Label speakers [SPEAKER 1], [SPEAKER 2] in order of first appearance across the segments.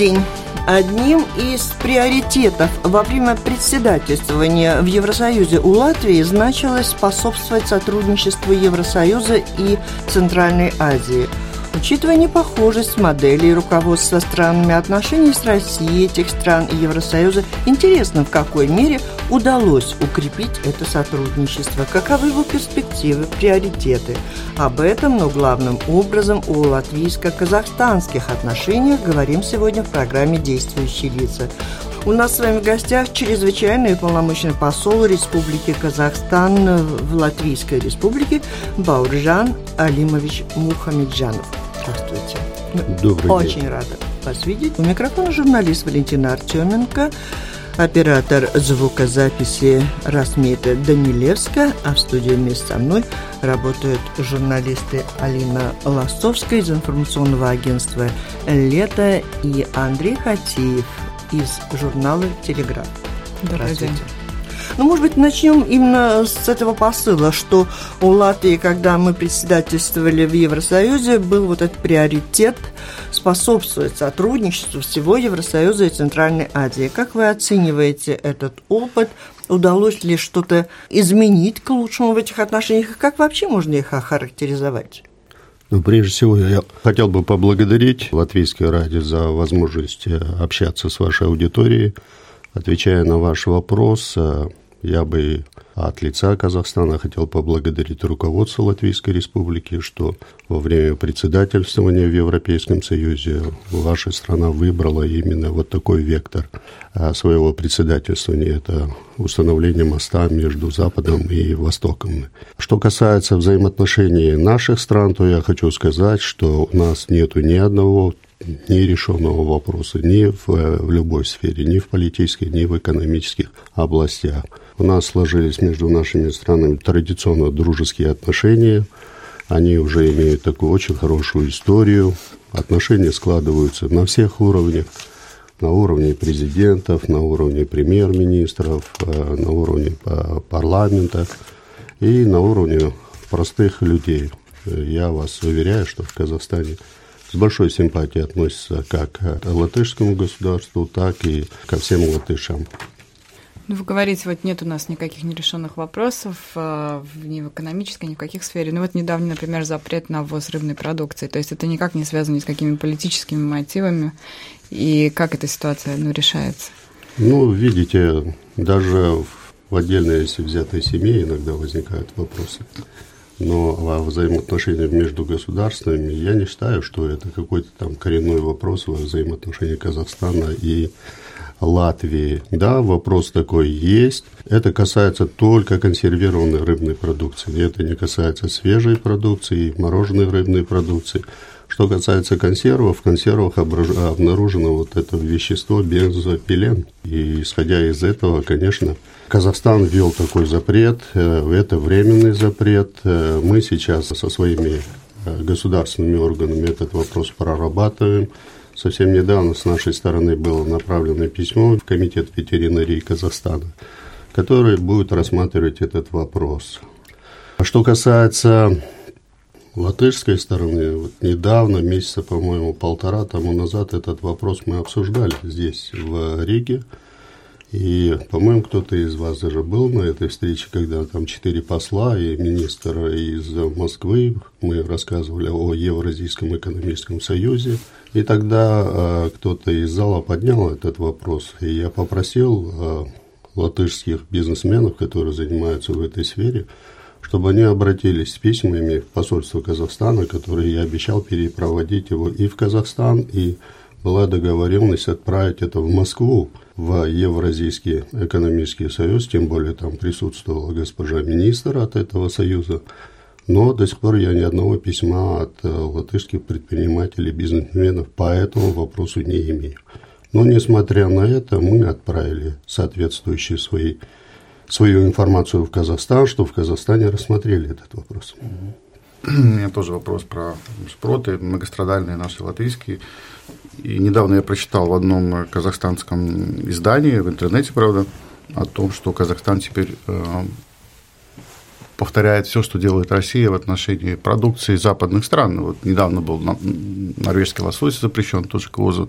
[SPEAKER 1] День. Одним из приоритетов во время председательствования в Евросоюзе у Латвии значилось способствовать сотрудничеству Евросоюза и Центральной Азии – Учитывая непохожесть моделей руководства странами отношений с Россией, этих стран и Евросоюза, интересно, в какой мере удалось укрепить это сотрудничество, каковы его перспективы, приоритеты. Об этом, но главным образом о латвийско-казахстанских отношениях говорим сегодня в программе «Действующие лица». У нас с вами в гостях чрезвычайный полномочный посол Республики Казахстан в Латвийской Республике Бауржан Алимович Мухамеджанов. Здравствуйте.
[SPEAKER 2] Добрый
[SPEAKER 1] Очень
[SPEAKER 2] день.
[SPEAKER 1] рада вас видеть. У микрофона журналист Валентина Артеменко, оператор звукозаписи Расмита Данилевска, а в студии вместе со мной работают журналисты Алина Ластовская из информационного агентства «Лето» и Андрей Хатиев из журнала «Телеграф».
[SPEAKER 3] Добрый день.
[SPEAKER 1] Ну, может быть, начнем именно с этого посыла, что у Латвии, когда мы председательствовали в Евросоюзе, был вот этот приоритет способствовать сотрудничеству всего Евросоюза и Центральной Азии. Как вы оцениваете этот опыт? Удалось ли что-то изменить к лучшему в этих отношениях? И как вообще можно их охарактеризовать?
[SPEAKER 2] Ну, прежде всего, я хотел бы поблагодарить Латвийское радио за возможность э, общаться с вашей аудиторией. Отвечая на ваш вопрос, э, я бы от лица Казахстана хотел поблагодарить руководство Латвийской Республики, что во время председательствования в Европейском Союзе ваша страна выбрала именно вот такой вектор а, своего председательствования. Это установление моста между Западом и Востоком. Что касается взаимоотношений наших стран, то я хочу сказать, что у нас нет ни одного нерешенного вопроса ни в, в любой сфере, ни в политической, ни в экономических областях. У нас сложились между нашими странами традиционно дружеские отношения. Они уже имеют такую очень хорошую историю. Отношения складываются на всех уровнях. На уровне президентов, на уровне премьер-министров, э, на уровне парламента и на уровне простых людей. Я вас уверяю, что в Казахстане с большой симпатией относятся как к латышскому государству, так и ко всем латышам.
[SPEAKER 3] Ну, вы говорите, вот нет у нас никаких нерешенных вопросов э, ни в экономической, ни в каких сфере. Ну вот недавно, например, запрет на ввоз рыбной продукции. То есть это никак не связано ни с какими политическими мотивами. И как эта ситуация ну, решается?
[SPEAKER 2] Ну, видите, даже в отдельной, если взятой семье, иногда возникают вопросы. Но о взаимоотношениях между государствами я не считаю, что это какой-то там коренной вопрос во взаимоотношениях Казахстана и Латвии. Да, вопрос такой есть. Это касается только консервированной рыбной продукции. Это не касается свежей продукции, мороженой рыбной продукции. Что касается консервов, в консервах обнаружено вот это вещество бензопилен. И исходя из этого, конечно, Казахстан ввел такой запрет, э, это временный запрет. Э, мы сейчас со своими э, государственными органами этот вопрос прорабатываем. Совсем недавно с нашей стороны было направлено письмо в Комитет ветеринарии Казахстана, который будет рассматривать этот вопрос. А что касается латышской стороны, вот недавно, месяца, по-моему, полтора тому назад этот вопрос мы обсуждали здесь, в Риге. И, по-моему, кто-то из вас даже был на этой встрече, когда там четыре посла и министр из Москвы, мы рассказывали о Евразийском экономическом союзе. И тогда э, кто-то из зала поднял этот вопрос, и я попросил э, латышских бизнесменов, которые занимаются в этой сфере, чтобы они обратились с письмами в посольство Казахстана, которое я обещал перепроводить его и в Казахстан, и была договоренность отправить это в Москву, в Евразийский экономический союз, тем более там присутствовала госпожа министр от этого союза. Но до сих пор я ни одного письма от э, латышских предпринимателей, бизнесменов по этому вопросу не имею. Но, несмотря на это, мы отправили соответствующие свои, свою информацию в Казахстан, что в Казахстане рассмотрели этот вопрос.
[SPEAKER 4] У меня тоже вопрос про шпроты, многострадальные наши латвийские. И недавно я прочитал в одном казахстанском издании, в интернете, правда, о том, что Казахстан теперь э, повторяет все, что делает Россия в отношении продукции западных стран. Вот недавно был норвежский лосось запрещен, тоже к ВОЗу.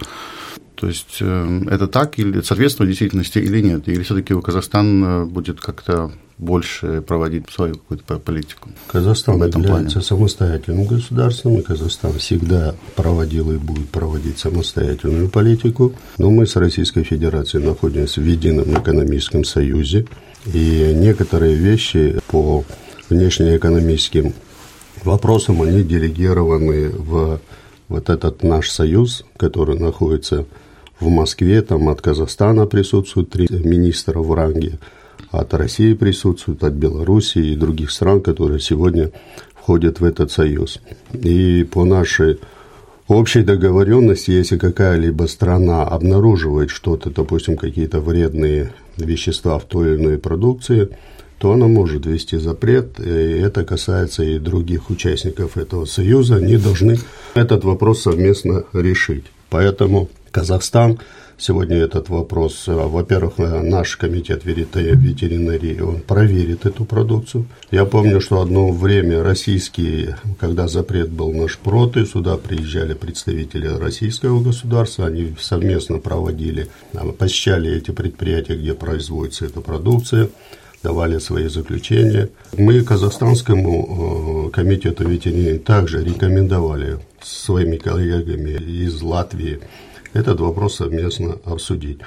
[SPEAKER 4] То есть э, это так или соответствует действительности или нет? Или все-таки Казахстан э, будет как-то больше проводить свою какую-то политику.
[SPEAKER 2] Казахстан в этом является плане. самостоятельным государством, и Казахстан всегда проводил и будет проводить самостоятельную политику. Но мы с Российской Федерацией находимся в едином экономическом союзе, и некоторые вещи по внешнеэкономическим вопросам, они делегированы в вот этот наш союз, который находится в Москве, там от Казахстана присутствуют три министра в ранге, от России присутствуют, от Белоруссии и других стран, которые сегодня входят в этот союз. И по нашей общей договоренности, если какая-либо страна обнаруживает что-то, допустим, какие-то вредные вещества в той или иной продукции, то она может ввести запрет, и это касается и других участников этого союза. Они должны этот вопрос совместно решить. Поэтому Казахстан сегодня этот вопрос. Э, во-первых, э, наш комитет ветеринарии, он проверит эту продукцию. Я помню, что одно время российские, когда запрет был на шпроты, сюда приезжали представители российского государства, они совместно проводили, э, посещали эти предприятия, где производится эта продукция давали свои заключения. Мы Казахстанскому комитету ветеринарии также рекомендовали своими коллегами из Латвии этот вопрос совместно обсудить.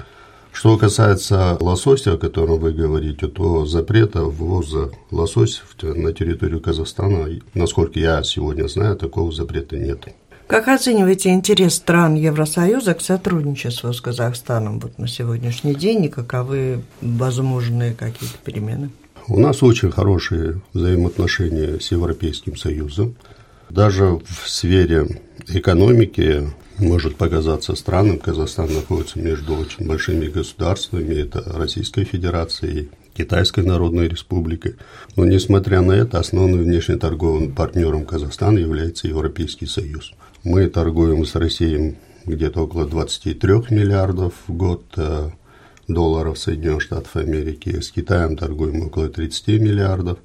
[SPEAKER 2] Что касается лосося, о котором вы говорите, то запрета ввоза лосось на территорию Казахстана, насколько я сегодня знаю, такого запрета нет.
[SPEAKER 1] Как оцениваете интерес стран Евросоюза к сотрудничеству с Казахстаном вот на сегодняшний день и каковы возможные какие-то перемены?
[SPEAKER 2] У нас очень хорошие взаимоотношения с Европейским Союзом. Даже в сфере экономики может показаться странным. Казахстан находится между очень большими государствами. Это Российская Федерация и Китайской Народной Республикой. Но, несмотря на это, основным внешнеторговым партнером Казахстана является Европейский Союз. Мы торгуем с Россией где-то около 23 миллиардов в год э, долларов Соединенных Штатов Америки. С Китаем торгуем около 30 миллиардов.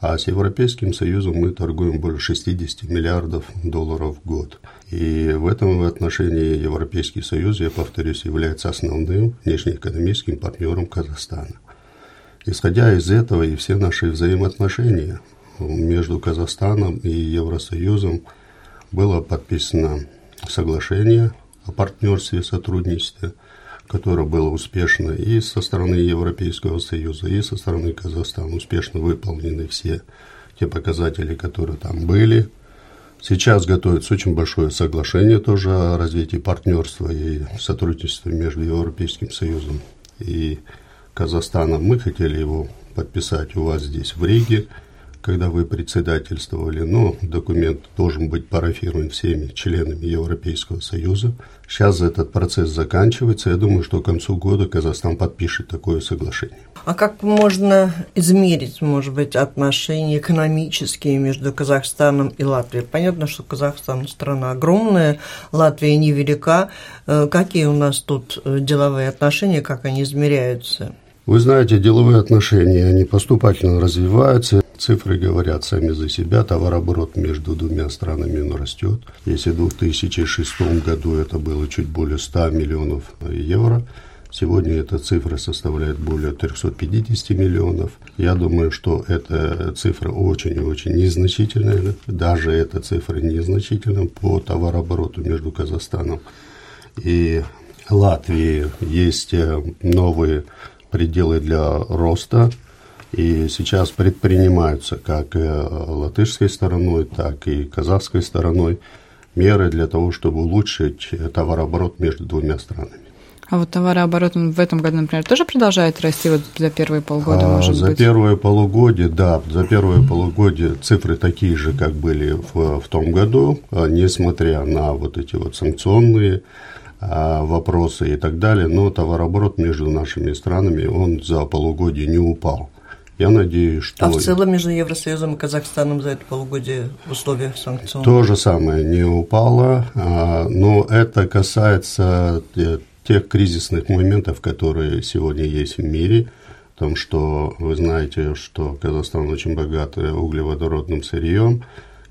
[SPEAKER 2] А с Европейским Союзом мы торгуем больше 60 миллиардов долларов в год. И в этом отношении Европейский Союз, я повторюсь, является основным внешнеэкономическим партнером Казахстана. Исходя из этого и все наши взаимоотношения между Казахстаном и Евросоюзом было подписано соглашение о партнерстве и сотрудничестве, которое было успешно и со стороны Европейского Союза, и со стороны Казахстана. Успешно выполнены все те показатели, которые там были. Сейчас готовится очень большое соглашение тоже о развитии партнерства и сотрудничества между Европейским Союзом и Казахстаном. Мы хотели его подписать у вас здесь, в Риге когда вы председательствовали, но документ должен быть парафирован всеми членами Европейского Союза. Сейчас этот процесс заканчивается. Я думаю, что к концу года Казахстан подпишет такое соглашение.
[SPEAKER 1] А как можно измерить, может быть, отношения экономические между Казахстаном и Латвией? Понятно, что Казахстан страна огромная, Латвия невелика. Э, какие у нас тут э, деловые отношения, как они измеряются?
[SPEAKER 2] Вы знаете, деловые отношения, они поступательно развиваются. Цифры говорят сами за себя. Товарооборот между двумя странами растет. Если в 2006 году это было чуть более 100 миллионов евро, Сегодня эта цифра составляет более 350 миллионов. Я думаю, что эта цифра очень и очень незначительная. Даже эта цифра незначительна по товарообороту между Казахстаном и Латвией. Есть э, новые пределы для роста. И сейчас предпринимаются как латышской стороной, так и казахской стороной меры для того, чтобы улучшить товарооборот между двумя странами.
[SPEAKER 3] А вот товарооборот в этом году, например, тоже продолжает расти вот за первые полгода, а, может
[SPEAKER 2] за
[SPEAKER 3] быть?
[SPEAKER 2] За первое полугодие, да, за первое полугодие цифры такие же, как были в, в том году, а, несмотря на вот эти вот санкционные а, вопросы и так далее, но товарооборот между нашими странами, он за полугодие не упал. Я надеюсь, что...
[SPEAKER 1] А в целом между Евросоюзом и Казахстаном за это полугодие в условиях санкционных?
[SPEAKER 2] То же самое не упало, но это касается тех кризисных моментов, которые сегодня есть в мире, в том, что вы знаете, что Казахстан очень богат углеводородным сырьем,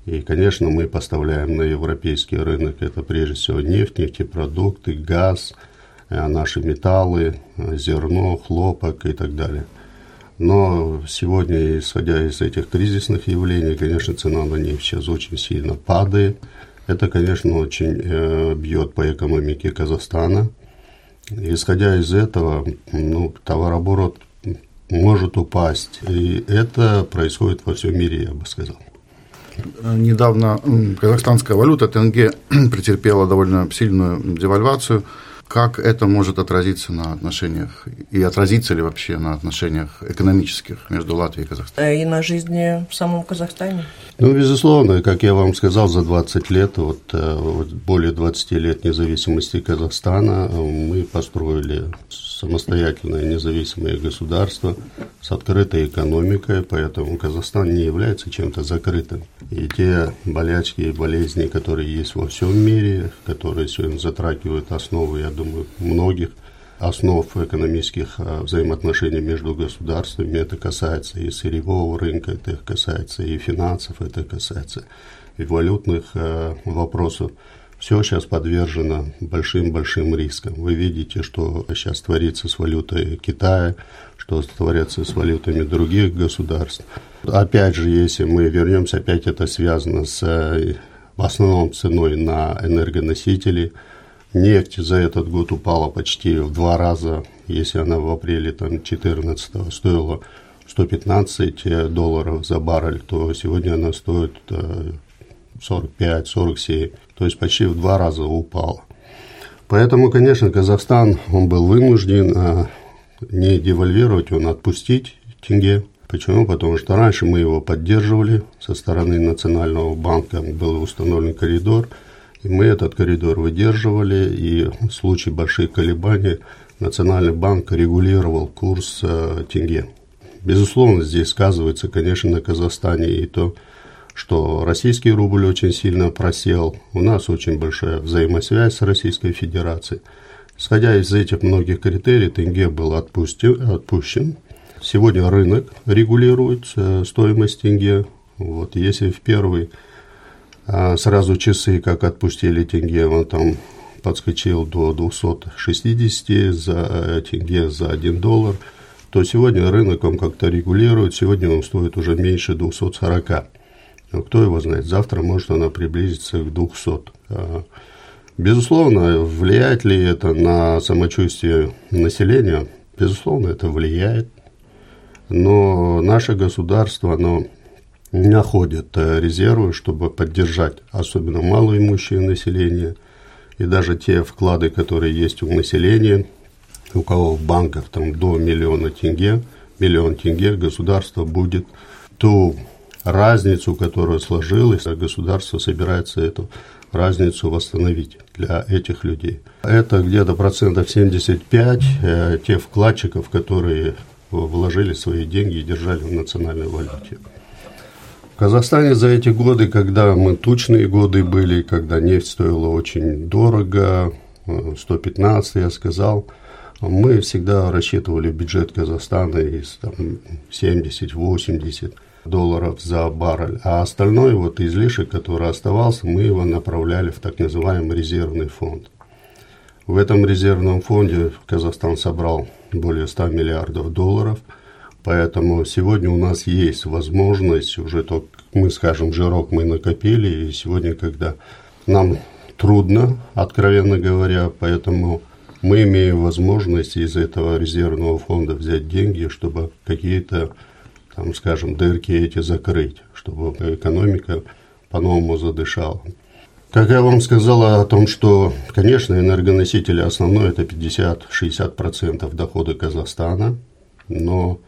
[SPEAKER 2] и, конечно, мы поставляем на европейский рынок это прежде всего нефть, нефтепродукты, газ, э, наши металлы, зерно, хлопок и так далее. Но сегодня, исходя из этих кризисных явлений, конечно, цена на нефть сейчас очень сильно падает. Это, конечно, очень э, бьет по экономике Казахстана. Исходя из этого, ну, товарооборот может упасть. И это происходит во всем мире, я бы сказал.
[SPEAKER 4] Недавно казахстанская валюта тенге претерпела довольно сильную девальвацию. Как это может отразиться на отношениях и отразится ли вообще на отношениях экономических между Латвией и Казахстаном?
[SPEAKER 1] И на жизни в самом Казахстане?
[SPEAKER 2] Ну, безусловно, как я вам сказал, за 20 лет, вот, э, вот более 20 лет независимости Казахстана э, мы построили самостоятельное независимое государство с открытой экономикой, поэтому Казахстан не является чем-то закрытым. И те болячки и болезни, которые есть во всем мире, которые сегодня затрагивают основы, я думаю, многих основ экономических а, взаимоотношений между государствами. Это касается и сырьевого рынка, это касается и финансов, это касается и валютных а, вопросов все сейчас подвержено большим-большим рискам. Вы видите, что сейчас творится с валютой Китая, что творится с валютами других государств. Опять же, если мы вернемся, опять это связано с в основном ценой на энергоносители. Нефть за этот год упала почти в два раза. Если она в апреле там, 2014 стоила 115 долларов за баррель, то сегодня она стоит 45-47, э, то есть почти в два раза упала. Поэтому, конечно, Казахстан, он был вынужден э, не девальвировать, он отпустить тенге. Почему? Потому что раньше мы его поддерживали, со стороны Национального банка был установлен коридор, и мы этот коридор выдерживали, и в случае больших колебаний Национальный банк регулировал курс э, тенге. Безусловно, здесь сказывается, конечно, на Казахстане и то, что российский рубль очень сильно просел, у нас очень большая взаимосвязь с Российской Федерацией. Исходя из этих многих критерий, тенге был отпустен, отпущен. Сегодня рынок регулирует э, стоимость тенге. Вот, если в первый а, сразу часы, как отпустили тенге, он там подскочил до 260 за э, тенге за 1 доллар, то сегодня рынок он как-то регулирует, сегодня он стоит уже меньше 240. Но кто его знает, завтра может она приблизиться к 200. А, безусловно, влияет ли это на самочувствие населения? Безусловно, это влияет. Но наше государство, оно находит э, резервы, чтобы поддержать особенно малоимущее население и даже те вклады, которые есть у населения, у кого в банках там до миллиона тенге, миллион тенге государство будет ту разницу, которая сложилась, государство собирается эту разницу восстановить для этих людей. Это где-то процентов 75 э, тех вкладчиков, которые вложили свои деньги и держали в национальной валюте. В Казахстане за эти годы, когда мы тучные годы были, когда нефть стоила очень дорого, 115, э, я сказал, мы всегда рассчитывали бюджет Казахстана из 70-80 долларов за баррель, а остальной вот излишек, который оставался, мы его направляли в так называемый резервный фонд. В этом резервном фонде Казахстан собрал более 100 миллиардов долларов, поэтому сегодня у нас есть возможность, уже только мы, скажем, жирок мы накопили, и сегодня, когда нам трудно, откровенно говоря, поэтому мы имеем возможность из этого резервного фонда взять деньги, чтобы какие-то там, скажем, дырки эти закрыть, чтобы экономика по-новому задышала. Как я вам сказала о том, что, конечно, энергоносители основной это 50-60% дохода Казахстана, но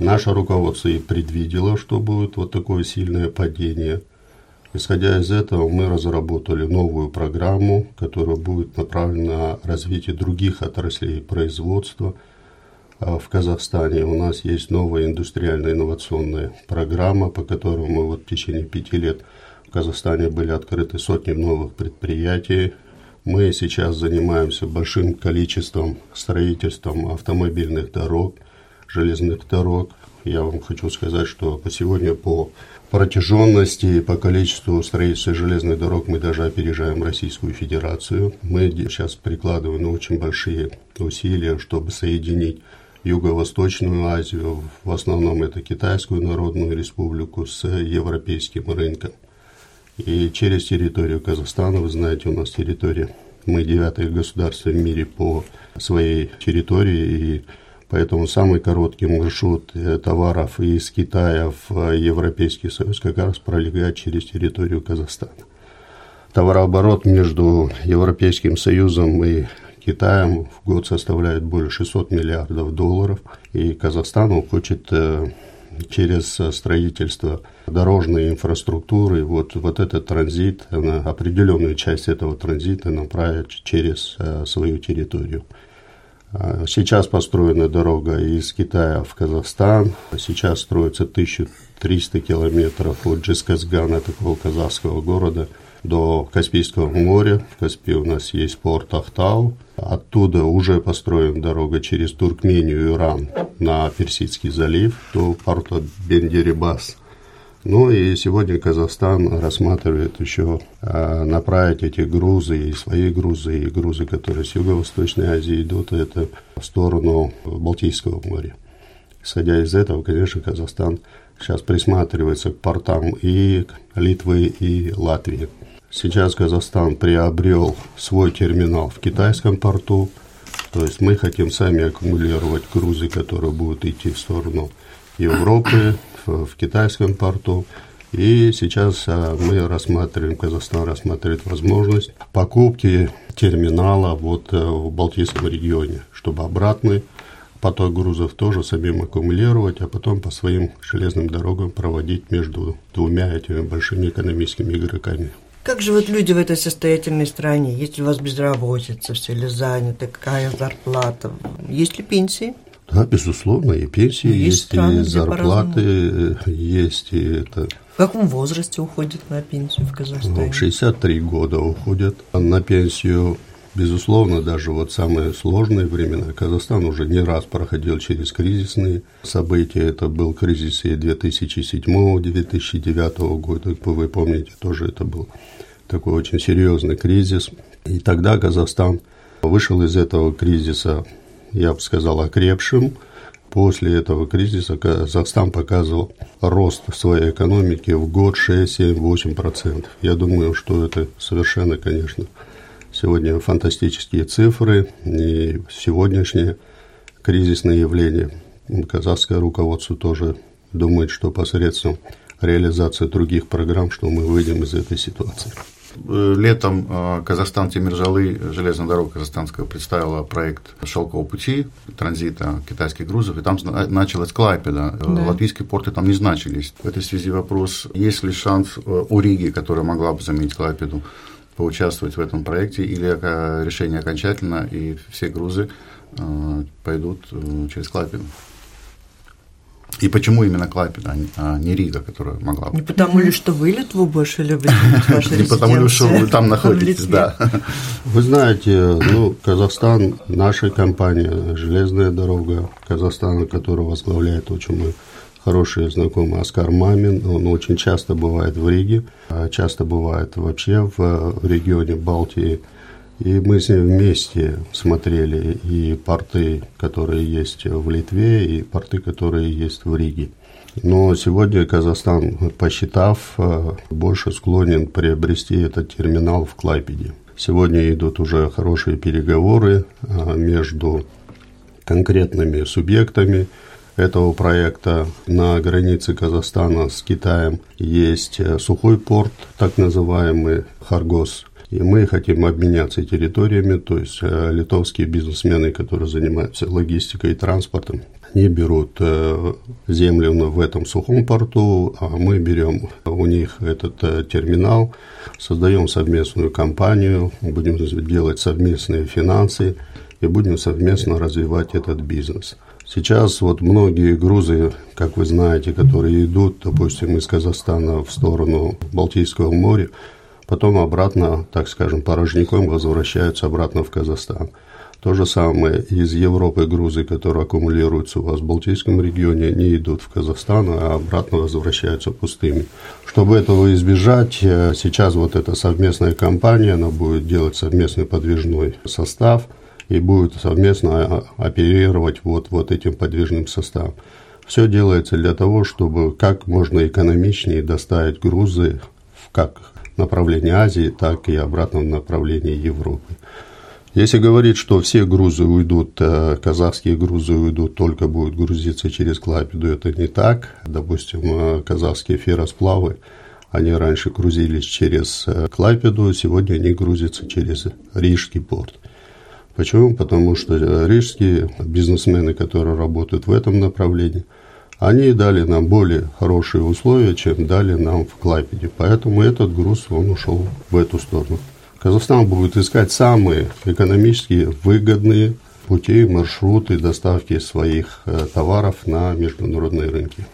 [SPEAKER 2] наше руководство и предвидело, что будет вот такое сильное падение. Исходя из этого, мы разработали новую программу, которая будет направлена на развитие других отраслей производства в Казахстане. У нас есть новая индустриальная инновационная программа, по которой мы вот в течение пяти лет – в Казахстане были открыты сотни новых предприятий. Мы сейчас занимаемся большим количеством строительством автомобильных дорог, железных дорог. Я вам хочу сказать, что по сегодня по протяженности и по количеству строительства железных дорог мы даже опережаем Российскую Федерацию. Мы сейчас прикладываем очень большие усилия, чтобы соединить Юго-Восточную Азию, в основном это Китайскую Народную Республику, с европейским рынком. И через территорию Казахстана, вы знаете, у нас территория, мы девятое государство в мире по своей территории, и поэтому самый короткий маршрут э, товаров из Китая в Европейский Союз как раз пролегает через территорию Казахстана. Товарооборот между Европейским Союзом и Китаем в год составляет более 600 миллиардов долларов, и Казахстан хочет э, через строительство дорожной инфраструктуры, вот, вот этот транзит, определенную часть этого транзита направит через э, свою территорию. А, сейчас построена дорога из Китая в Казахстан. Сейчас строится 1300 километров от Джисказгана, такого казахского города, до Каспийского моря. В Каспии у нас есть порт Ахтау. Оттуда уже построена дорога через Туркмению и Иран на Персидский залив до порта Бендерибас. Ну и сегодня Казахстан рассматривает еще а, направить эти грузы, и свои грузы, и грузы, которые с Юго-Восточной Азии идут, это в сторону Балтийского моря. Исходя из этого, конечно, Казахстан сейчас присматривается к портам и Литвы, и Латвии. Сейчас Казахстан приобрел свой терминал в китайском порту, то есть мы хотим сами аккумулировать грузы, которые будут идти в сторону Европы, в, в китайском порту. И сейчас а, мы рассматриваем, Казахстан рассматривает возможность покупки терминала вот э, в Балтийском регионе, чтобы обратный поток грузов тоже самим аккумулировать, а потом по своим железным дорогам проводить между двумя этими большими экономическими игроками.
[SPEAKER 1] Как живут люди в этой состоятельной стране? Есть у вас безработица, все ли заняты, какая зарплата? Есть ли пенсии?
[SPEAKER 2] Да, безусловно, и пенсии есть, есть страны, и зарплаты есть, и это...
[SPEAKER 1] В каком возрасте уходят на пенсию в Казахстане?
[SPEAKER 2] Ну, 63 года уходят на пенсию. Безусловно, даже вот самые сложные времена Казахстан уже не раз проходил через кризисные события. Это был кризис и 2007-2009 года, вы помните, тоже это был такой очень серьезный кризис. И тогда Казахстан вышел из этого кризиса я бы сказал, окрепшим. После этого кризиса Казахстан показывал рост своей экономики в год 6, 7, 8 процентов. Я думаю, что это совершенно, конечно, сегодня фантастические цифры и сегодняшнее кризисное явление. Казахское руководство тоже думает, что посредством реализации других программ, что мы выйдем из этой ситуации.
[SPEAKER 4] Летом э, Казахстан Тимиржалы, железная дорога казахстанская, представила проект шелкового пути, транзита китайских грузов, и там началась Клайпеда. Да. Латвийские порты там не значились. В этой связи вопрос, есть ли шанс э, у Риги, которая могла бы заменить Клайпеду, поучаствовать в этом проекте, или решение окончательно, и все грузы э, пойдут через Клайпеду? И почему именно Клайпеда, а не Рига, которая могла бы?
[SPEAKER 1] Не потому ли, что вы Литву больше любите,
[SPEAKER 4] Не потому ли, что вы там находитесь, да.
[SPEAKER 2] Вы знаете, ну, Казахстан, наша компания, железная дорога Казахстана, которую возглавляет очень мой хороший знакомый Оскар Мамин, он очень часто бывает в Риге, а часто бывает вообще в регионе Балтии, и мы с ним вместе смотрели и порты, которые есть в Литве, и порты, которые есть в Риге. Но сегодня Казахстан, посчитав, э, больше склонен приобрести этот терминал в Клайпеде. Сегодня идут уже хорошие переговоры э, между конкретными субъектами. Этого проекта на границе Казахстана с Китаем есть э, сухой порт, так называемый Харгос. И мы хотим обменяться территориями, то есть э, литовские бизнесмены, которые занимаются логистикой и транспортом, они берут э, землю в этом сухом порту, а мы берем у них этот терминал, создаем совместную компанию, будем делать совместные финансы и будем совместно развивать этот бизнес. Сейчас вот многие грузы, как вы знаете, которые идут, допустим, из Казахстана в сторону Балтийского моря, потом обратно, так скажем, порожняком возвращаются обратно в Казахстан. То же самое из Европы грузы, которые аккумулируются у вас в Балтийском регионе, не идут в Казахстан, а обратно возвращаются пустыми. Чтобы этого избежать, э, сейчас вот эта совместная компания, она будет делать совместный подвижной состав – и будут совместно оперировать вот, вот этим подвижным составом. Все делается для того, чтобы как можно экономичнее доставить грузы в как направлении Азии, так и обратно в направлении Европы. Если говорить, что все грузы уйдут, э, казахские грузы уйдут, только будут грузиться через Клайпеду, это не так. Допустим, э, казахские ферросплавы, они раньше грузились через э, Клайпеду, сегодня они грузятся через Рижский порт. Почему? Потому что рижские бизнесмены, которые работают в этом направлении, они дали нам более хорошие условия, чем дали нам в Клайпеде. Поэтому этот груз, он ушел в эту сторону. Казахстан будет искать самые экономически выгодные пути, маршруты доставки своих э, товаров на международные рынки.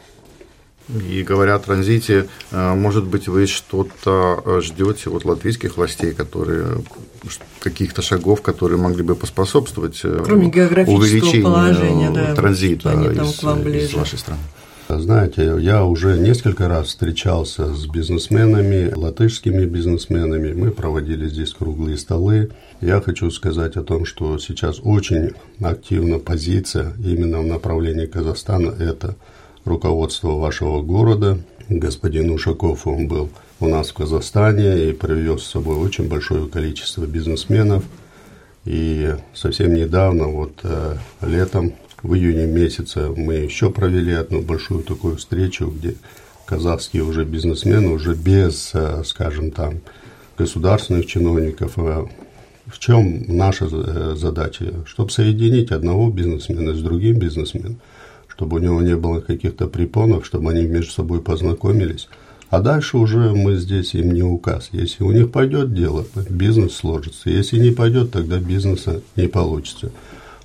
[SPEAKER 4] И говоря о транзите, э, может быть, вы что-то э, ждете от латвийских властей, которые каких-то шагов, которые могли бы поспособствовать э,
[SPEAKER 1] Кроме увеличению положения, да,
[SPEAKER 4] транзита из, из вашей страны?
[SPEAKER 2] Знаете, я уже несколько раз встречался с бизнесменами, латышскими бизнесменами. Мы проводили здесь круглые столы. Я хочу сказать о том, что сейчас очень активна позиция именно в направлении Казахстана. Это руководство вашего города. Господин Ушаков, он был у нас в Казахстане и привез с собой очень большое количество бизнесменов. И совсем недавно, вот э, летом, в июне месяце, мы еще провели одну большую такую встречу, где казахские уже бизнесмены, уже без, э, скажем там, государственных чиновников. А в чем наша э, задача? Чтобы соединить одного бизнесмена с другим бизнесменом чтобы у него не было каких-то препонов, чтобы они между собой познакомились. А дальше уже мы здесь им не указ. Если у них пойдет дело, бизнес сложится. Если не пойдет, тогда бизнеса не получится.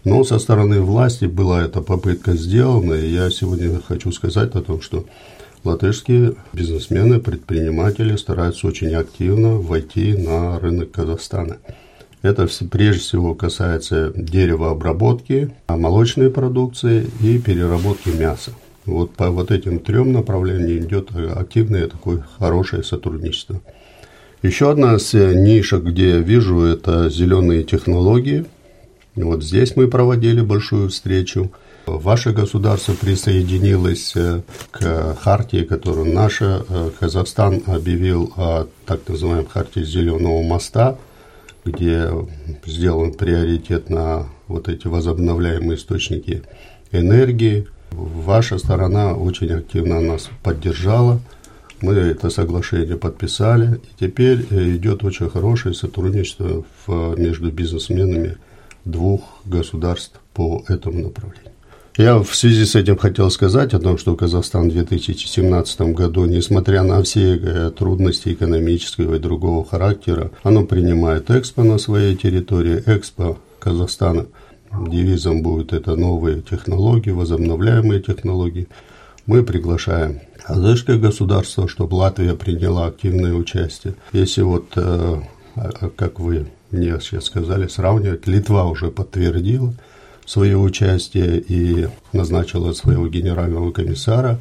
[SPEAKER 2] Но со стороны власти была эта попытка сделана, и я сегодня хочу сказать о том, что латышские бизнесмены, предприниматели стараются очень активно войти на рынок Казахстана. Это прежде всего касается деревообработки, молочной продукции и переработки мяса. Вот по вот этим трем направлениям идет активное такое хорошее сотрудничество. Еще одна ниша, где я вижу, это зеленые технологии. Вот здесь мы проводили большую встречу. Ваше государство присоединилось э, к хартии, которую наша э, Казахстан объявил о так называемой хартии зеленого моста – где сделан приоритет на вот эти возобновляемые источники энергии. Ваша сторона очень активно нас поддержала. Мы это соглашение подписали. И теперь идет очень хорошее сотрудничество в, между бизнесменами двух государств по этому направлению. Я в связи с этим хотел сказать о том, что Казахстан в 2017 году, несмотря на все э, трудности экономического и другого характера, оно принимает Экспо на своей территории, Экспо Казахстана. Девизом будет это новые технологии, возобновляемые технологии. Мы приглашаем азерское государство, чтобы Латвия приняла активное участие. Если вот, э, а, как вы мне сейчас сказали, сравнивать, Литва уже подтвердила – свое участие и назначила своего генерального комиссара.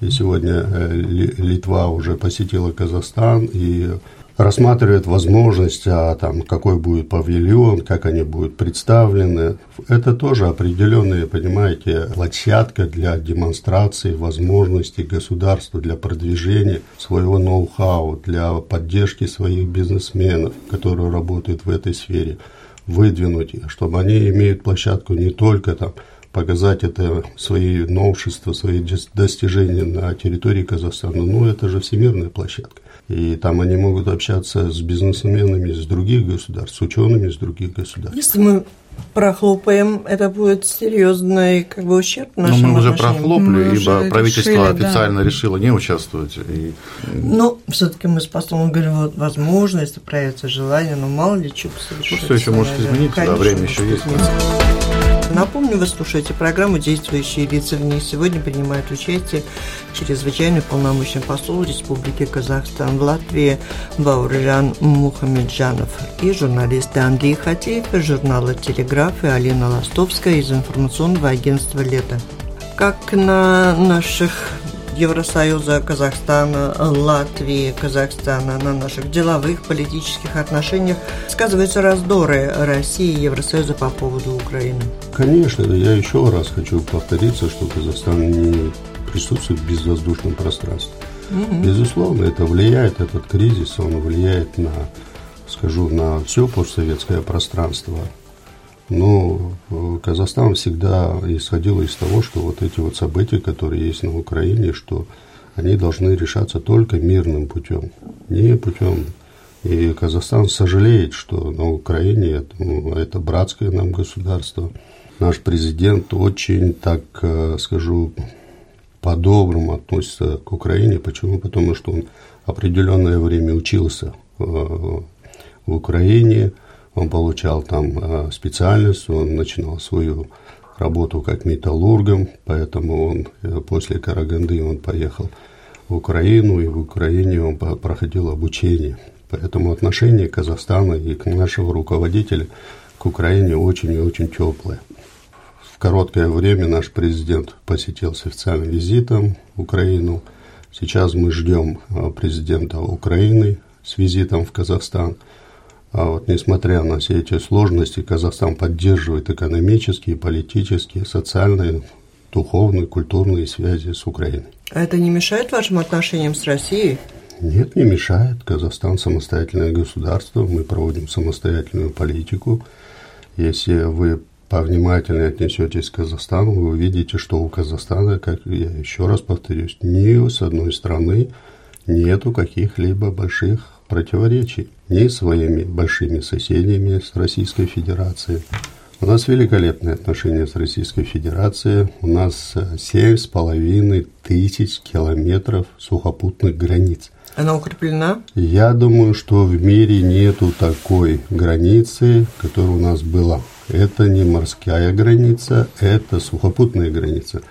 [SPEAKER 2] И сегодня э, Литва уже посетила Казахстан и рассматривает возможность, а там какой будет павильон, как они будут представлены. Это тоже определенная, понимаете, площадка для демонстрации возможностей государства для продвижения своего ноу-хау, для поддержки своих бизнесменов, которые работают в этой сфере выдвинуть, чтобы они имеют площадку не только там показать это свои новшества, свои достижения на территории Казахстана. Ну, это же всемирная площадка. И там они могут общаться с бизнесменами из других государств, с учеными из других государств.
[SPEAKER 1] Если мы прохлопаем, это будет серьезный как бы ущерб нашим
[SPEAKER 4] Но мы уже
[SPEAKER 1] отношениям.
[SPEAKER 4] прохлопали,
[SPEAKER 3] Мы
[SPEAKER 4] ибо
[SPEAKER 3] уже
[SPEAKER 4] правительство
[SPEAKER 3] решили, да.
[SPEAKER 4] официально решило не участвовать. И
[SPEAKER 1] Но все-таки мы с послом говорим, вот возможно, если проявится желание, но мало ли что совершится.
[SPEAKER 4] всё еще может измениться, а
[SPEAKER 1] Конечно,
[SPEAKER 4] время еще есть.
[SPEAKER 1] измениться. Напомню, вы слушаете программу «Действующие лица». В ней сегодня принимает участие чрезвычайный полномочный посол Республики Казахстан в Латвии Бауржан Мухамеджанов и журналисты Андрей Хатеев из журнала «Телеграф» и Алина Ластовская из информационного агентства «Лето». Как на наших Евросоюза, Казахстана, Латвии, Казахстана, на наших деловых, политических отношениях сказываются раздоры России и Евросоюза по поводу Украины.
[SPEAKER 2] Конечно, я еще раз хочу повториться, что Казахстан не присутствует в безвоздушном пространстве. Безусловно, это влияет, этот кризис, он влияет на, скажу, на все постсоветское пространство. Но э, Казахстан всегда исходил из того, что вот эти вот события, которые есть на Украине, что они должны решаться только мирным путем, не путем. И Казахстан сожалеет, что на Украине это, ну, это братское нам государство. Наш президент очень, так э, скажу, по-доброму относится к Украине. Почему? Потому что он определенное время учился э, в Украине, он получал там э, специальность, он начинал свою работу как металлургом, поэтому он э, после Караганды он поехал в Украину, и в Украине он проходил обучение. Поэтому отношение Казахстана и к нашего руководителя к Украине очень и очень теплое. В короткое время наш президент посетил с официальным визитом Украину. Сейчас мы ждем а, президента Украины с визитом в Казахстан. А вот несмотря на все эти сложности, Казахстан поддерживает экономические, политические, социальные, духовные, культурные связи с Украиной.
[SPEAKER 1] А это не мешает вашим отношениям с Россией?
[SPEAKER 2] Нет, не мешает. Казахстан самостоятельное государство, мы проводим самостоятельную политику. Если вы повнимательнее отнесетесь к Казахстану, вы увидите, что у Казахстана, как я еще раз повторюсь, ни с одной страны нету каких-либо больших противоречий ни своими большими соседями с Российской Федерацией. У нас великолепные отношения с Российской Федерацией. У нас э, семь с половиной тысяч километров сухопутных границ.
[SPEAKER 1] Она укреплена?
[SPEAKER 2] Я думаю, что в мире нету такой границы, которая у нас была. Это не морская граница, это сухопутная граница.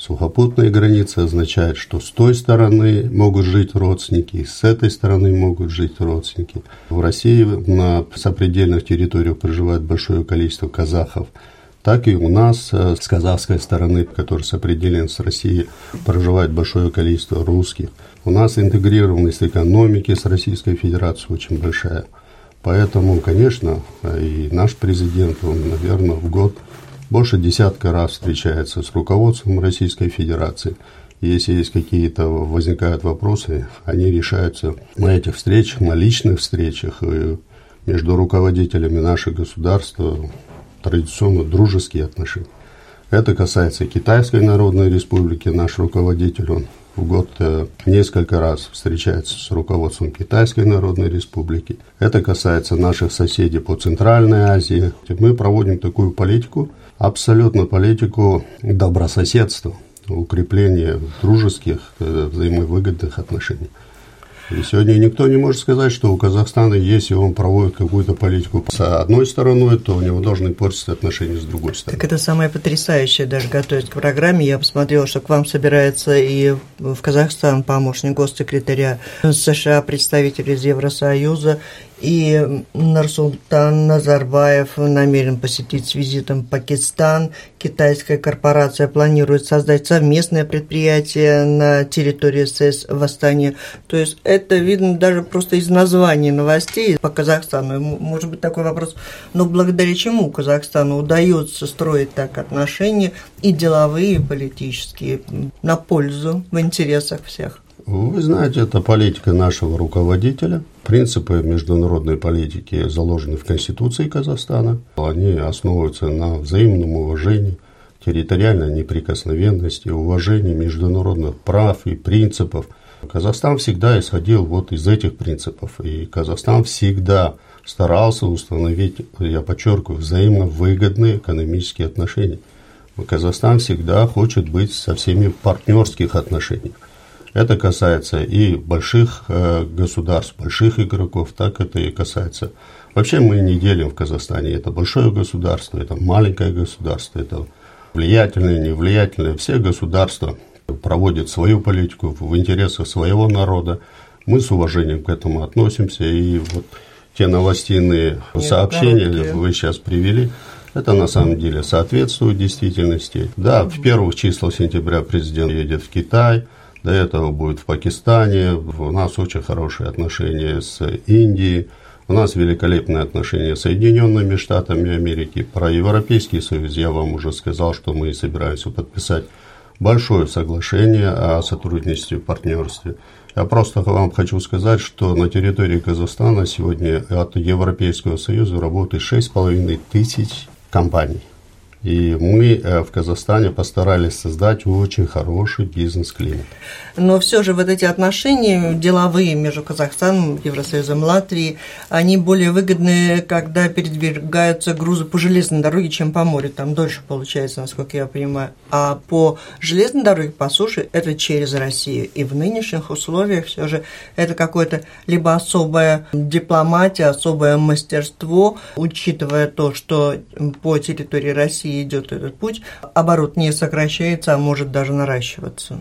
[SPEAKER 2] Сухопутная граница означает, что с той стороны могут жить родственники, и с этой стороны могут жить родственники. В России на сопредельных территориях проживает большое количество казахов, так и у нас э, с казахской стороны, который сопределен с Россией, проживает большое количество русских. У нас интегрированность экономики с Российской Федерацией очень большая. Поэтому, конечно, и наш президент, он, наверное, в год больше десятка раз встречается с руководством Российской Федерации. Если есть какие-то возникают вопросы, они решаются на этих встречах, на личных встречах и между руководителями наших государств традиционно дружеские отношения. Это касается Китайской Народной Республики. Наш руководитель, он в год э, несколько раз встречается с руководством Китайской Народной Республики. Это касается наших соседей по Центральной Азии. Мы проводим такую политику, абсолютно политику добрососедства, укрепления дружеских, взаимовыгодных отношений. И сегодня никто не может сказать, что у Казахстана, если он проводит какую-то политику с одной стороной, то у него должны портиться отношения с другой стороны.
[SPEAKER 1] Так это самое потрясающее, даже готовясь к программе. Я посмотрела, что к вам собирается и в Казахстан помощник госсекретаря США, представитель из Евросоюза, и Нарсултан Назарбаев намерен посетить с визитом Пакистан. Китайская корпорация планирует создать совместное предприятие на территории СС в Астане. То есть это видно даже просто из названий новостей по Казахстану. Может быть такой вопрос, но благодаря чему Казахстану удается строить так отношения и деловые, и политические на пользу, в интересах всех?
[SPEAKER 2] Вы знаете, это политика нашего руководителя. Принципы международной политики заложены в Конституции Казахстана. Они основываются на взаимном уважении, территориальной неприкосновенности, уважения международных прав и принципов. Казахстан всегда исходил вот из этих принципов, и Казахстан всегда старался установить, я подчеркиваю, взаимно выгодные экономические отношения. Казахстан всегда хочет быть со всеми партнерских отношениях. Это касается и больших э, государств, больших игроков, так это и касается. Вообще мы не делим в Казахстане. Это большое государство, это маленькое государство, это влиятельное, невлиятельное. Все государства проводят свою политику в интересах своего народа. Мы с уважением к этому относимся. И вот те новостные Нет, сообщения короткие. вы сейчас привели, это на самом деле соответствует действительности. Да, в первых числах сентября президент едет в Китай – до этого будет в Пакистане. У нас очень хорошие отношения с Индией. У нас великолепные отношения с Соединенными Штатами Америки. Про Европейский Союз я вам уже сказал, что мы собираемся подписать большое соглашение о сотрудничестве и партнерстве. Я просто вам хочу сказать, что на территории Казахстана сегодня от Европейского Союза работает 6,5 тысяч компаний. И мы э, в Казахстане постарались создать очень хороший бизнес-климат.
[SPEAKER 1] Но все же вот эти отношения деловые между Казахстаном, Евросоюзом, Латвией, они более выгодны, когда передвигаются грузы по железной дороге, чем по морю. Там дольше получается, насколько я понимаю. А по железной дороге, по суше, это через Россию. И в нынешних условиях все же это какое-то либо особая дипломатия, особое мастерство, учитывая то, что по территории России России идет этот путь, оборот не сокращается, а может даже наращиваться.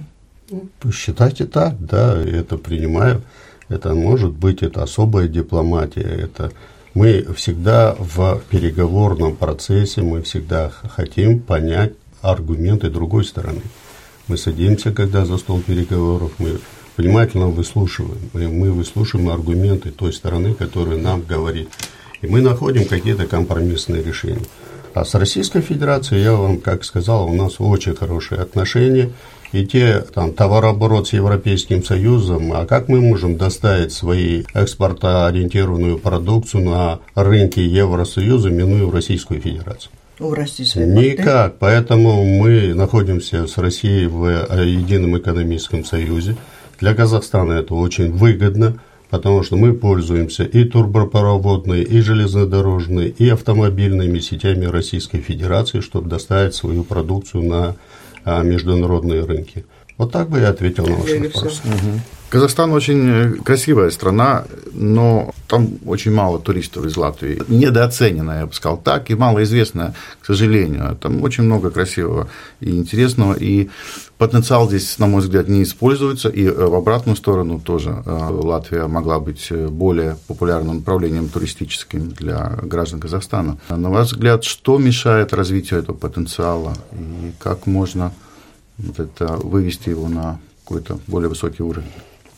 [SPEAKER 2] Посчитайте так, да, это принимаю. Это может быть, это особая дипломатия, это мы всегда в переговорном процессе, мы всегда хотим понять аргументы другой стороны. Мы садимся, когда за стол переговоров, мы внимательно выслушиваем, мы, мы выслушиваем аргументы той стороны, которая нам говорит. И мы находим какие-то компромиссные решения. А с Российской Федерацией, я вам как сказал, у нас очень хорошие отношения. И те там, товарооборот с Европейским Союзом, а как мы можем доставить свои экспортоориентированную продукцию на рынки Евросоюза, минуя Российскую Федерацию?
[SPEAKER 1] У России
[SPEAKER 2] Никак. Поэтому мы находимся с Россией в э, едином экономическом союзе. Для Казахстана это очень выгодно потому что мы пользуемся и турбопроводной, и железнодорожной, и автомобильными сетями Российской Федерации, чтобы доставить свою продукцию на а, международные рынки. Вот так бы я ответил на ваш вопрос. Угу.
[SPEAKER 4] Казахстан очень э, красивая страна, но там очень мало туристов из Латвии. Недооцененная, я бы сказал так, и малоизвестная, к сожалению. Там очень много красивого и интересного, и потенциал здесь, на мой взгляд, не используется, и э, в обратную сторону тоже э, Латвия могла быть более популярным направлением туристическим для граждан Казахстана. На ваш взгляд, что мешает развитию этого потенциала, и как можно вот это, вывести его на какой-то более высокий уровень?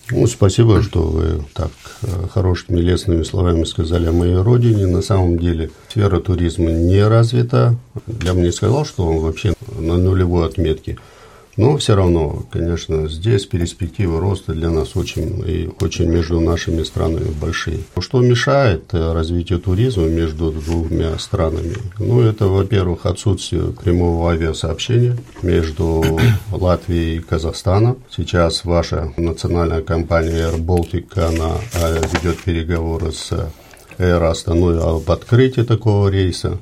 [SPEAKER 2] Ну, спасибо, что вы так э, хорошими лестными словами сказали о моей родине. На самом деле сфера туризма не развита. Я бы не сказал, что он вообще на нулевой отметке. Но все равно, конечно, здесь перспективы роста для нас очень и очень между нашими странами большие. Что мешает э, развитию туризма между двумя странами? Ну, это, во-первых, отсутствие прямого авиасообщения между Латвией и Казахстаном. Сейчас ваша национальная компания Air Baltic, она э, ведет переговоры с Air Astana об открытии такого рейса.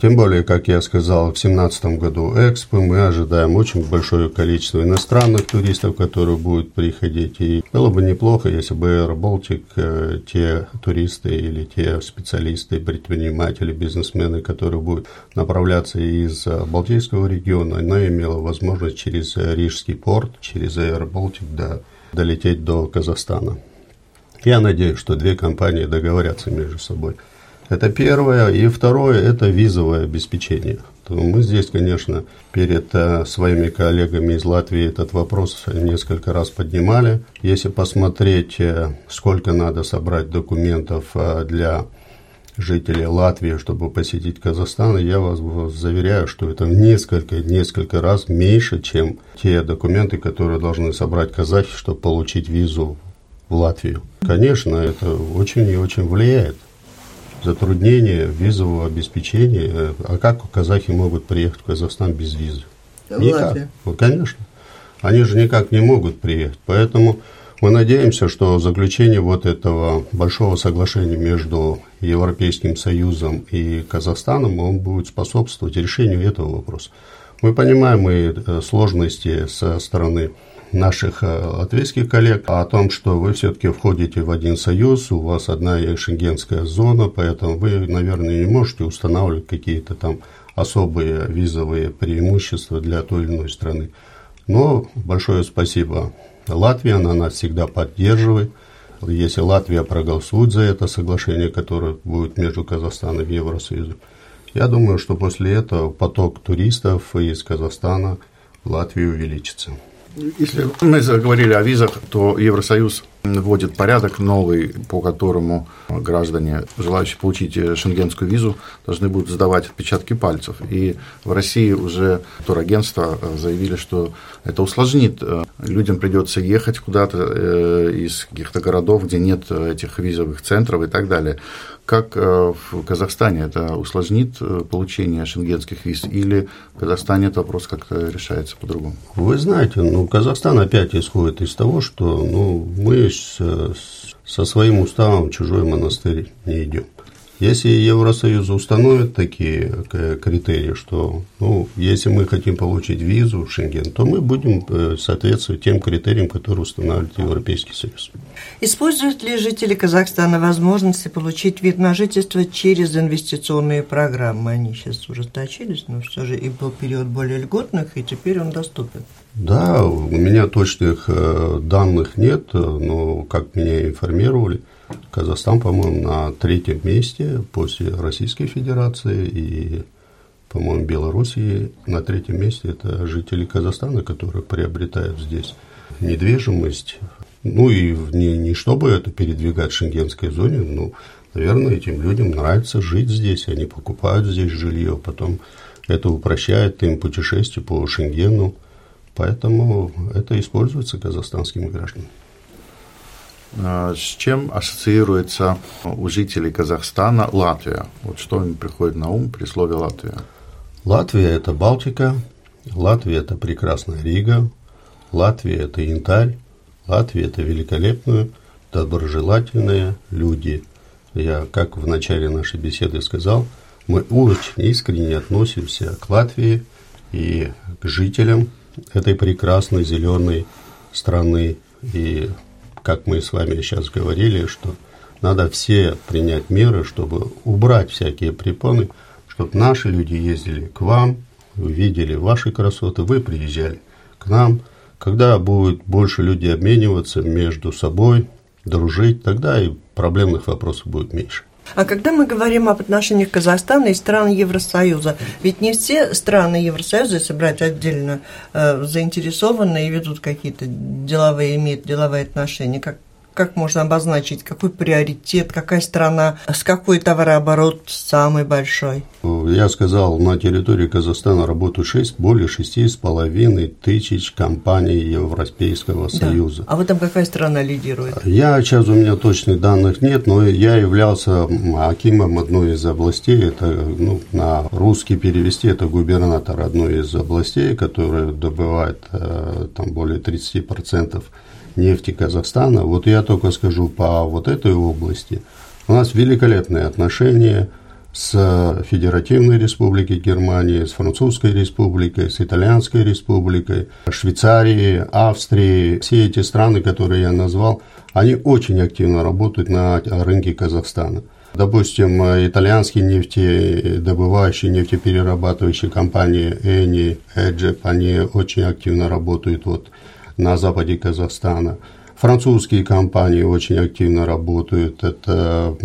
[SPEAKER 2] Тем более, как я сказал, в 2017 году Экспо мы ожидаем очень большое количество иностранных туристов, которые будут приходить. И было бы неплохо, если бы Air Baltic, э, те туристы или те специалисты, предприниматели, бизнесмены, которые будут направляться из э, Балтийского региона, она имела возможность через Рижский порт, через Air Baltic да, долететь до Казахстана. Я надеюсь, что две компании договорятся между собой. Это первое. И второе – это визовое обеспечение. Мы здесь, конечно, перед э, своими коллегами из Латвии этот вопрос несколько раз поднимали. Если посмотреть, э, сколько надо собрать документов э, для жителей Латвии, чтобы посетить Казахстан, я вас заверяю, что это несколько, несколько раз меньше, чем те документы, которые должны собрать казахи, чтобы получить визу в Латвию. Конечно, это очень и очень влияет. Затруднения визового обеспечения. А как казахи могут приехать в Казахстан без визы? Никак. Вот, конечно. Они же никак не могут приехать. Поэтому мы надеемся, что заключение вот этого большого соглашения между Европейским Союзом и Казахстаном, он будет способствовать решению этого вопроса. Мы понимаем и э, сложности со стороны наших э, латвийских коллег о том, что вы все-таки входите в один союз, у вас одна шенгенская зона, поэтому вы, наверное, не можете устанавливать какие-то там особые визовые преимущества для той или иной страны. Но большое спасибо Латвии, она нас всегда поддерживает. Если Латвия проголосует за это соглашение, которое будет между Казахстаном и Евросоюзом, я думаю, что после этого поток туристов из Казахстана в Латвии увеличится.
[SPEAKER 4] Если мы заговорили о визах, то Евросоюз вводит порядок новый, по которому граждане, желающие получить шенгенскую визу, должны будут сдавать отпечатки пальцев. И в России уже турагентства заявили, что это усложнит. Людям придется ехать куда-то э, из каких-то городов, где нет этих визовых центров и так далее. Как э, в Казахстане это усложнит э, получение шенгенских виз или в Казахстане этот вопрос как-то решается по-другому?
[SPEAKER 2] Вы знаете, ну, Казахстан опять исходит из того, что ну, мы с, со своим уставом в чужой монастырь не идем. Если Евросоюз установит такие э, критерии, что ну, если мы хотим получить визу в Шенген, то мы будем э, соответствовать тем критериям, которые устанавливает Европейский Союз.
[SPEAKER 1] Используют ли жители Казахстана возможности получить вид на жительство через инвестиционные программы? Они сейчас ужесточились, но все же и был период более льготных, и теперь он доступен.
[SPEAKER 2] Да, у меня точных э, данных нет, но как меня информировали – Казахстан, по-моему, на третьем месте после Российской Федерации и, по-моему, Белоруссии на третьем месте это жители Казахстана, которые приобретают здесь недвижимость. Ну и не, не чтобы это передвигать в шенгенской зоне, но, наверное, этим людям нравится жить здесь, они покупают здесь жилье, потом это упрощает им путешествие по Шенгену, поэтому это используется казахстанскими гражданами.
[SPEAKER 4] А, с чем ассоциируется у жителей Казахстана Латвия? Вот что им приходит на ум при слове Латвия?
[SPEAKER 2] Латвия – это Балтика, Латвия – это прекрасная Рига, Латвия – это янтарь, Латвия – это великолепные, доброжелательные люди. Я, как в начале нашей беседы сказал, мы очень искренне относимся к Латвии и к жителям этой прекрасной зеленой страны. И как мы с вами сейчас говорили, что надо все принять меры, чтобы убрать всякие препоны, чтобы наши люди ездили к вам, видели ваши красоты, вы приезжали к нам. Когда будет больше людей обмениваться между собой, дружить, тогда и проблемных вопросов будет меньше.
[SPEAKER 1] А когда мы говорим об отношениях Казахстана и стран Евросоюза, ведь не все страны Евросоюза, если брать отдельно, э, заинтересованы и ведут какие-то деловые, имеют деловые отношения. Как как можно обозначить, какой приоритет, какая страна, с какой товарооборот самый большой?
[SPEAKER 2] Я сказал, на территории Казахстана работают 6, более 6,5 тысяч компаний Европейского да. Союза.
[SPEAKER 1] А в этом какая страна лидирует?
[SPEAKER 2] Я сейчас, у меня точных данных нет, но я являлся акимом одной из областей, это ну, на русский перевести, это губернатор одной из областей, которая добывает э, там более 30% нефти Казахстана. Вот я только скажу по вот этой области. У нас великолепные отношения с Федеративной Республикой Германии, с Французской Республикой, с Итальянской Республикой, Швейцарией, Австрией. Все эти страны, которые я назвал, они очень активно работают на рынке Казахстана. Допустим, итальянские нефтедобывающие, нефтеперерабатывающие компании Эни, Эджеп, они очень активно работают вот на западе Казахстана. Французские компании очень активно работают. Это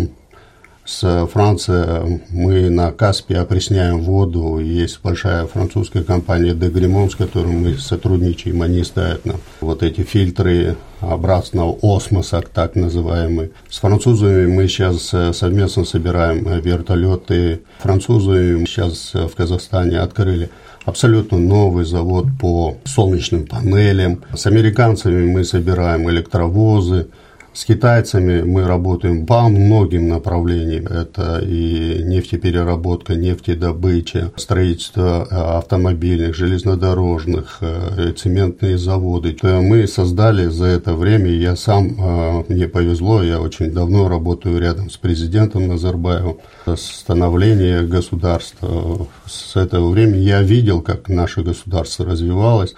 [SPEAKER 2] с Францией мы на Каспе опресняем воду. Есть большая французская компания Дегримон, с которой мы сотрудничаем. Они ставят нам вот эти фильтры обратного осмоса, так называемые. С французами мы сейчас совместно собираем вертолеты. Французы сейчас в Казахстане открыли абсолютно новый завод по солнечным панелям. С американцами мы собираем электровозы. С китайцами мы работаем по многим направлениям. Это и нефтепереработка, нефтедобыча, строительство э, автомобильных, железнодорожных, э, цементные заводы. Мы создали за это время, я сам, э, мне повезло, я очень давно работаю рядом с президентом Назарбаевым, становление государства. С этого времени я видел, как наше государство развивалось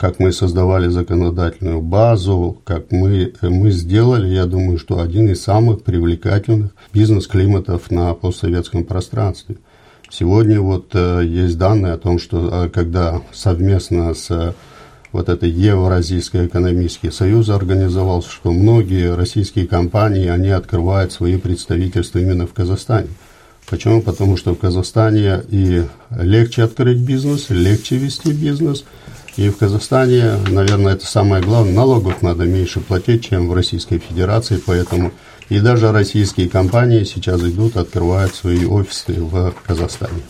[SPEAKER 2] как мы создавали законодательную базу, как мы, мы сделали, я думаю, что один из самых привлекательных бизнес-климатов на постсоветском пространстве. Сегодня вот э, есть данные о том, что э, когда совместно с вот этой Евразийский экономический союз организовался, что многие российские компании, они открывают свои представительства именно в Казахстане. Почему? Потому что в Казахстане и легче открыть бизнес, легче вести бизнес – и в Казахстане, наверное, это самое главное, налогов надо меньше платить, чем в Российской Федерации, поэтому и даже российские компании сейчас идут, открывают свои офисы в Казахстане.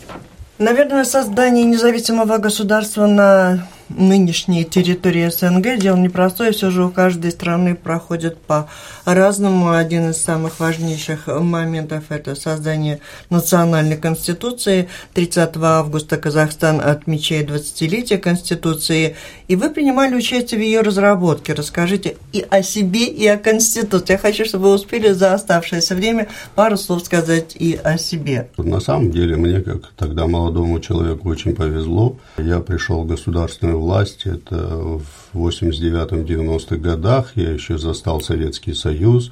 [SPEAKER 1] Наверное, создание независимого государства на нынешней территории СНГ дело непростое, все же у каждой страны проходит по-разному. Один из самых важнейших моментов – это создание национальной конституции. 30 августа Казахстан отмечает 20-летие конституции, и вы принимали участие в ее разработке. Расскажите и о себе, и о конституции. Я хочу, чтобы вы успели за оставшееся время пару слов сказать и о себе.
[SPEAKER 2] На самом деле, мне, как тогда молодому человеку, очень повезло. Я пришел в государственную власти, это в 89-90-х годах, я еще застал Советский Союз,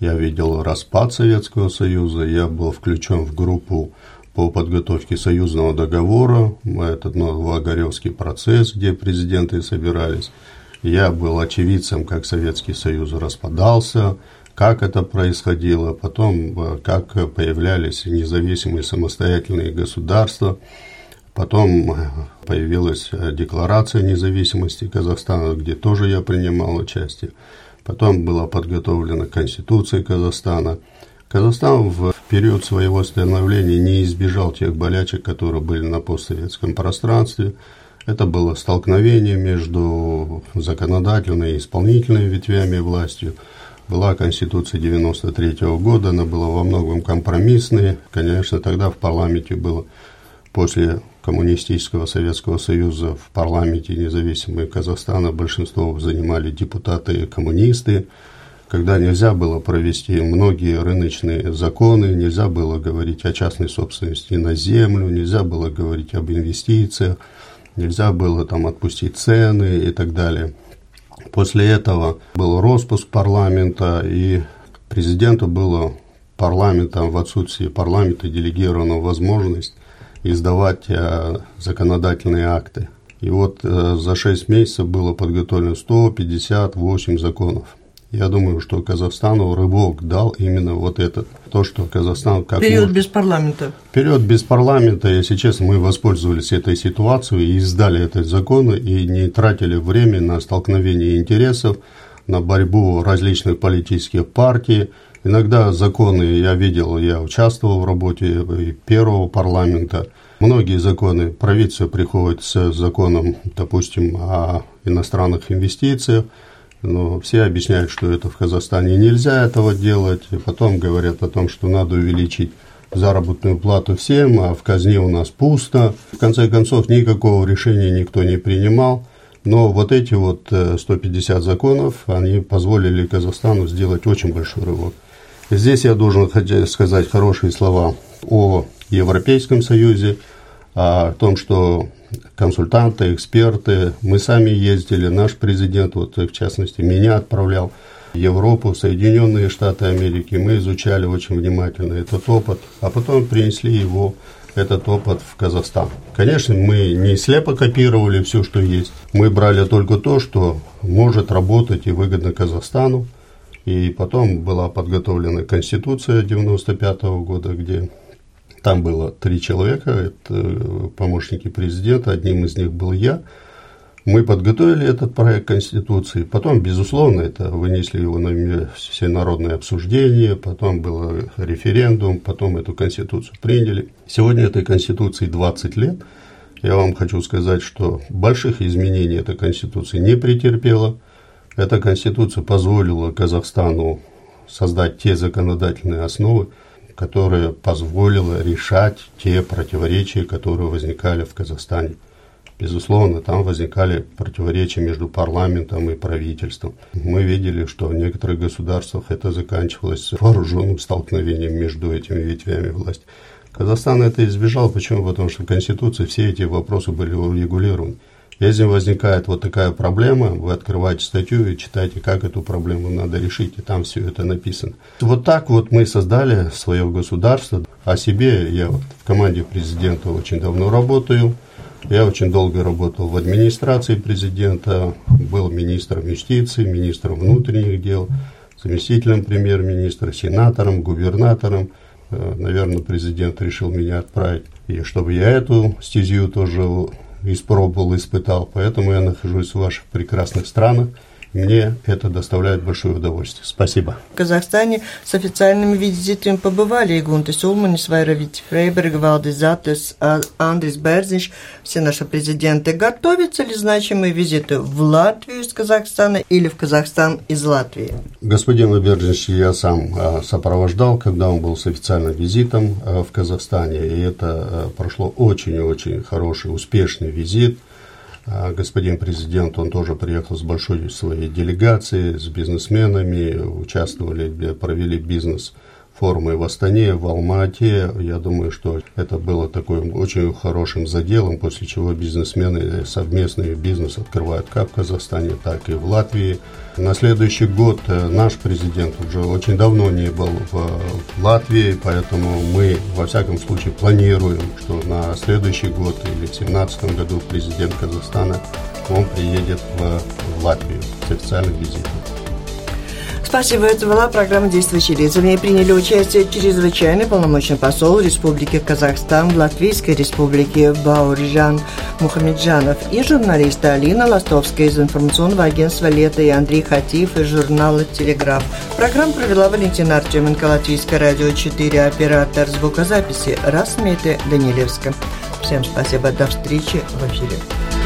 [SPEAKER 2] я видел распад Советского Союза, я был включен в группу по подготовке союзного договора, этот Новоогаревский процесс, где президенты собирались. Я был очевидцем, как Советский Союз распадался, как это происходило, потом э, как появлялись независимые самостоятельные государства – Потом э, появилась э, Декларация независимости Казахстана, где тоже я принимал участие. Потом была подготовлена Конституция Казахстана. Казахстан в период своего становления не избежал тех болячек, которые были на постсоветском пространстве. Это было столкновение между законодательной и исполнительной ветвями властью. Была Конституция 93 года, она была во многом компромиссной. Конечно, тогда в парламенте было после коммунистического Советского Союза в парламенте независимой Казахстана большинство занимали депутаты коммунисты, когда нельзя было провести многие рыночные законы, нельзя было говорить о частной собственности на землю, нельзя было говорить об инвестициях, нельзя было там отпустить цены и так далее. После этого был распуск парламента, и президенту было парламентом в отсутствии парламента делегирована возможность издавать э, законодательные акты. И вот э, за 6 месяцев было подготовлено 158 законов. Я думаю, что Казахстану рывок дал именно вот этот. То, что Казахстан как
[SPEAKER 1] Период может... без парламента.
[SPEAKER 2] Период без парламента, если честно, мы воспользовались этой ситуацией и издали этот закон, и не тратили время на столкновение интересов, на борьбу различных политических партий, Иногда законы я видел, я участвовал в работе первого парламента. Многие законы, правительство приходит с законом, допустим, о иностранных инвестициях, но все объясняют, что это в Казахстане нельзя этого делать, и потом говорят о том, что надо увеличить заработную плату всем, а в казне у нас пусто. В конце концов, никакого решения никто не принимал. Но вот эти вот 150 э, законов, они позволили Казахстану сделать очень большой рывок. Здесь я должен сказать хорошие слова о Европейском Союзе, о том, что консультанты, эксперты, мы сами ездили, наш президент, вот в частности, меня отправлял в Европу, Соединенные Штаты Америки, мы изучали очень внимательно этот опыт, а потом принесли его этот опыт в Казахстан. Конечно, мы не слепо копировали все, что есть. Мы брали только то, что может работать и выгодно Казахстану. И потом была подготовлена Конституция 95 -го года, где там было три человека, это э, помощники президента, одним из них был я. Мы подготовили этот проект Конституции, потом, безусловно, это вынесли его на всенародное обсуждение, потом был референдум, потом эту Конституцию приняли. Сегодня этой Конституции 20 лет. Я вам хочу сказать, что больших изменений эта Конституция не претерпела – эта конституция позволила Казахстану создать те законодательные основы, которые позволило решать те противоречия, которые возникали в Казахстане. Безусловно, там возникали противоречия между парламентом и правительством. Мы видели, что в некоторых государствах это заканчивалось вооруженным столкновением между этими ветвями власти. Казахстан это избежал. Почему? Потому что в Конституции все эти вопросы были урегулированы. Если возникает вот такая проблема, вы открываете статью и читаете, как эту проблему надо решить, и там все это написано. Вот так вот мы создали свое государство. О себе я вот в команде президента очень давно работаю. Я очень долго работал в администрации президента, был министром юстиции, министром внутренних дел, заместителем премьер-министра, сенатором, губернатором. Э, Наверное, президент решил меня отправить, и чтобы я эту стезию тоже испробовал, испытал. Поэтому я нахожусь в ваших прекрасных странах. Мне это доставляет большое удовольствие. Спасибо.
[SPEAKER 1] В Казахстане с официальными визитами побывали и Гунтес Улманис, Вайрович Фрейберг, Валдис Затес, Андрис Берзич, все наши президенты. Готовятся ли значимые визиты в Латвию из Казахстана или в Казахстан из Латвии?
[SPEAKER 2] Господина Берзич я сам а, сопровождал, когда он был с официальным визитом а, в Казахстане. И это а, прошло очень-очень хороший, успешный визит – а господин президент, он тоже приехал с большой своей делегацией, с бизнесменами, участвовали, провели бизнес форумы в Астане, в Алмате. Я думаю, что это было таким очень хорошим заделом, после чего бизнесмены совместный бизнес открывают как в Казахстане, так и в Латвии. На следующий год э, наш президент уже очень давно не был в Латвии, поэтому мы, во всяком случае, планируем, что на следующий год или в 2017 году президент Казахстана, он приедет в Латвию с официальным визитом.
[SPEAKER 1] Спасибо. Это была программа «Действующие лица». В ней приняли участие чрезвычайный полномочный посол Республики Казахстан в Латвийской Республике Бауржан Мухамеджанов и журналисты Алина Ластовская из информационного агентства «Лето» и Андрей Хатиев из журнала «Телеграф». Программу провела Валентина Артеменко, Латвийское радио 4, оператор звукозаписи Расмете Данилевска. Всем спасибо. До встречи в эфире.